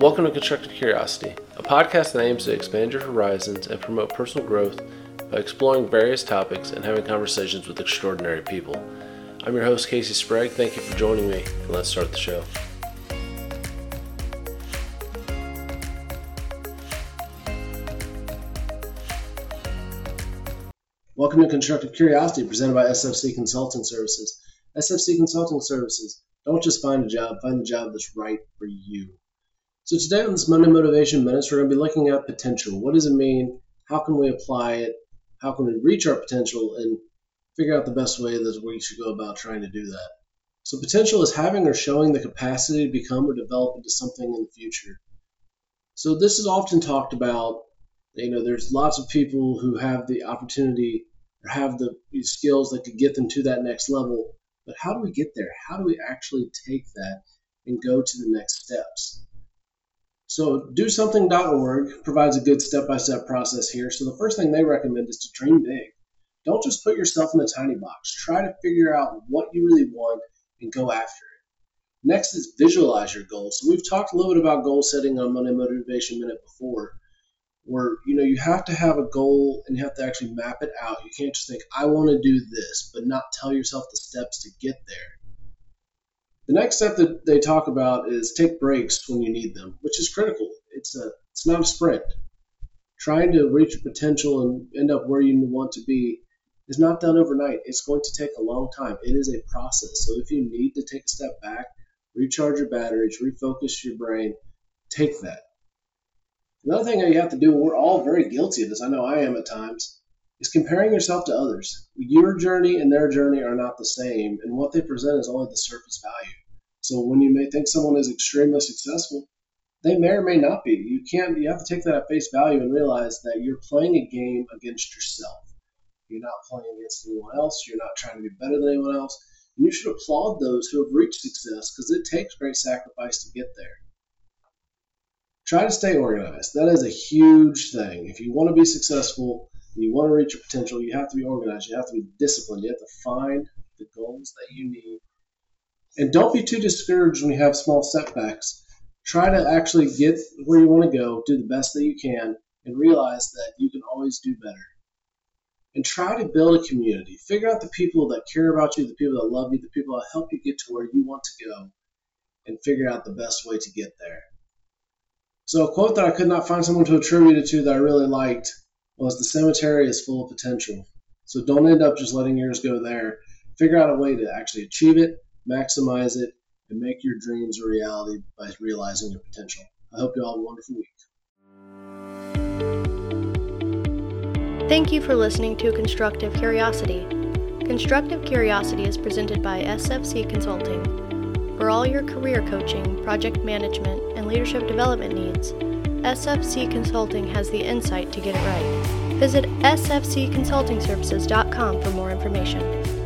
Welcome to Constructive Curiosity, a podcast that aims to expand your horizons and promote personal growth by exploring various topics and having conversations with extraordinary people. I'm your host, Casey Sprague. Thank you for joining me, and let's start the show. Welcome to Constructive Curiosity, presented by SFC Consulting Services. SFC Consulting Services. Don't just find a job, find the job that's right for you. So today on this Monday Motivation Minutes, we're going to be looking at potential. What does it mean? How can we apply it? How can we reach our potential and figure out the best way that we should go about trying to do that? So potential is having or showing the capacity to become or develop into something in the future. So this is often talked about. You know, there's lots of people who have the opportunity or have the skills that could get them to that next level. But how do we get there? How do we actually take that and go to the next steps? So DoSomething.org provides a good step-by-step process here. So the first thing they recommend is to dream big. Don't just put yourself in a tiny box. Try to figure out what you really want and go after it. Next is visualize your goals. So we've talked a little bit about goal setting on Monday Motivation Minute before, where you know you have to have a goal and you have to actually map it out. You can't just think, I want to do this, but not tell yourself the steps to get there. The next step that they talk about is take breaks when you need them, which is critical. It's a it's not a sprint. Trying to reach your potential and end up where you want to be is not done overnight. It's going to take a long time. It is a process. So if you need to take a step back, recharge your batteries, refocus your brain, take that. Another thing that you have to do, and we're all very guilty of this, I know I am at times, is comparing yourself to others. Your journey and their journey are not the same, and what they present is only the surface value. So when you may think someone is extremely successful, they may or may not be. You can't. You have to take that at face value and realize that you're playing a game against yourself. You're not playing against anyone else. You're not trying to be better than anyone else. And you should applaud those who have reached success because it takes great sacrifice to get there. Try to stay organized. That is a huge thing. If you want to be successful, you want to reach your potential, you have to be organized. You have to be disciplined. You have to find the goals that you need. And don't be too discouraged when you have small setbacks. Try to actually get where you want to go, do the best that you can, and realize that you can always do better. And try to build a community. Figure out the people that care about you, the people that love you, the people that help you get to where you want to go, and figure out the best way to get there. So, a quote that I could not find someone to attribute it to that I really liked was the cemetery is full of potential. So don't end up just letting yours go there. Figure out a way to actually achieve it, maximize it, and make your dreams a reality by realizing your potential. I hope you all have a wonderful week. Thank you for listening to Constructive Curiosity. Constructive Curiosity is presented by SFC Consulting. For all your career coaching, project management, and leadership development needs, SFC Consulting has the insight to get it right. Visit sfcconsultingservices.com for more information.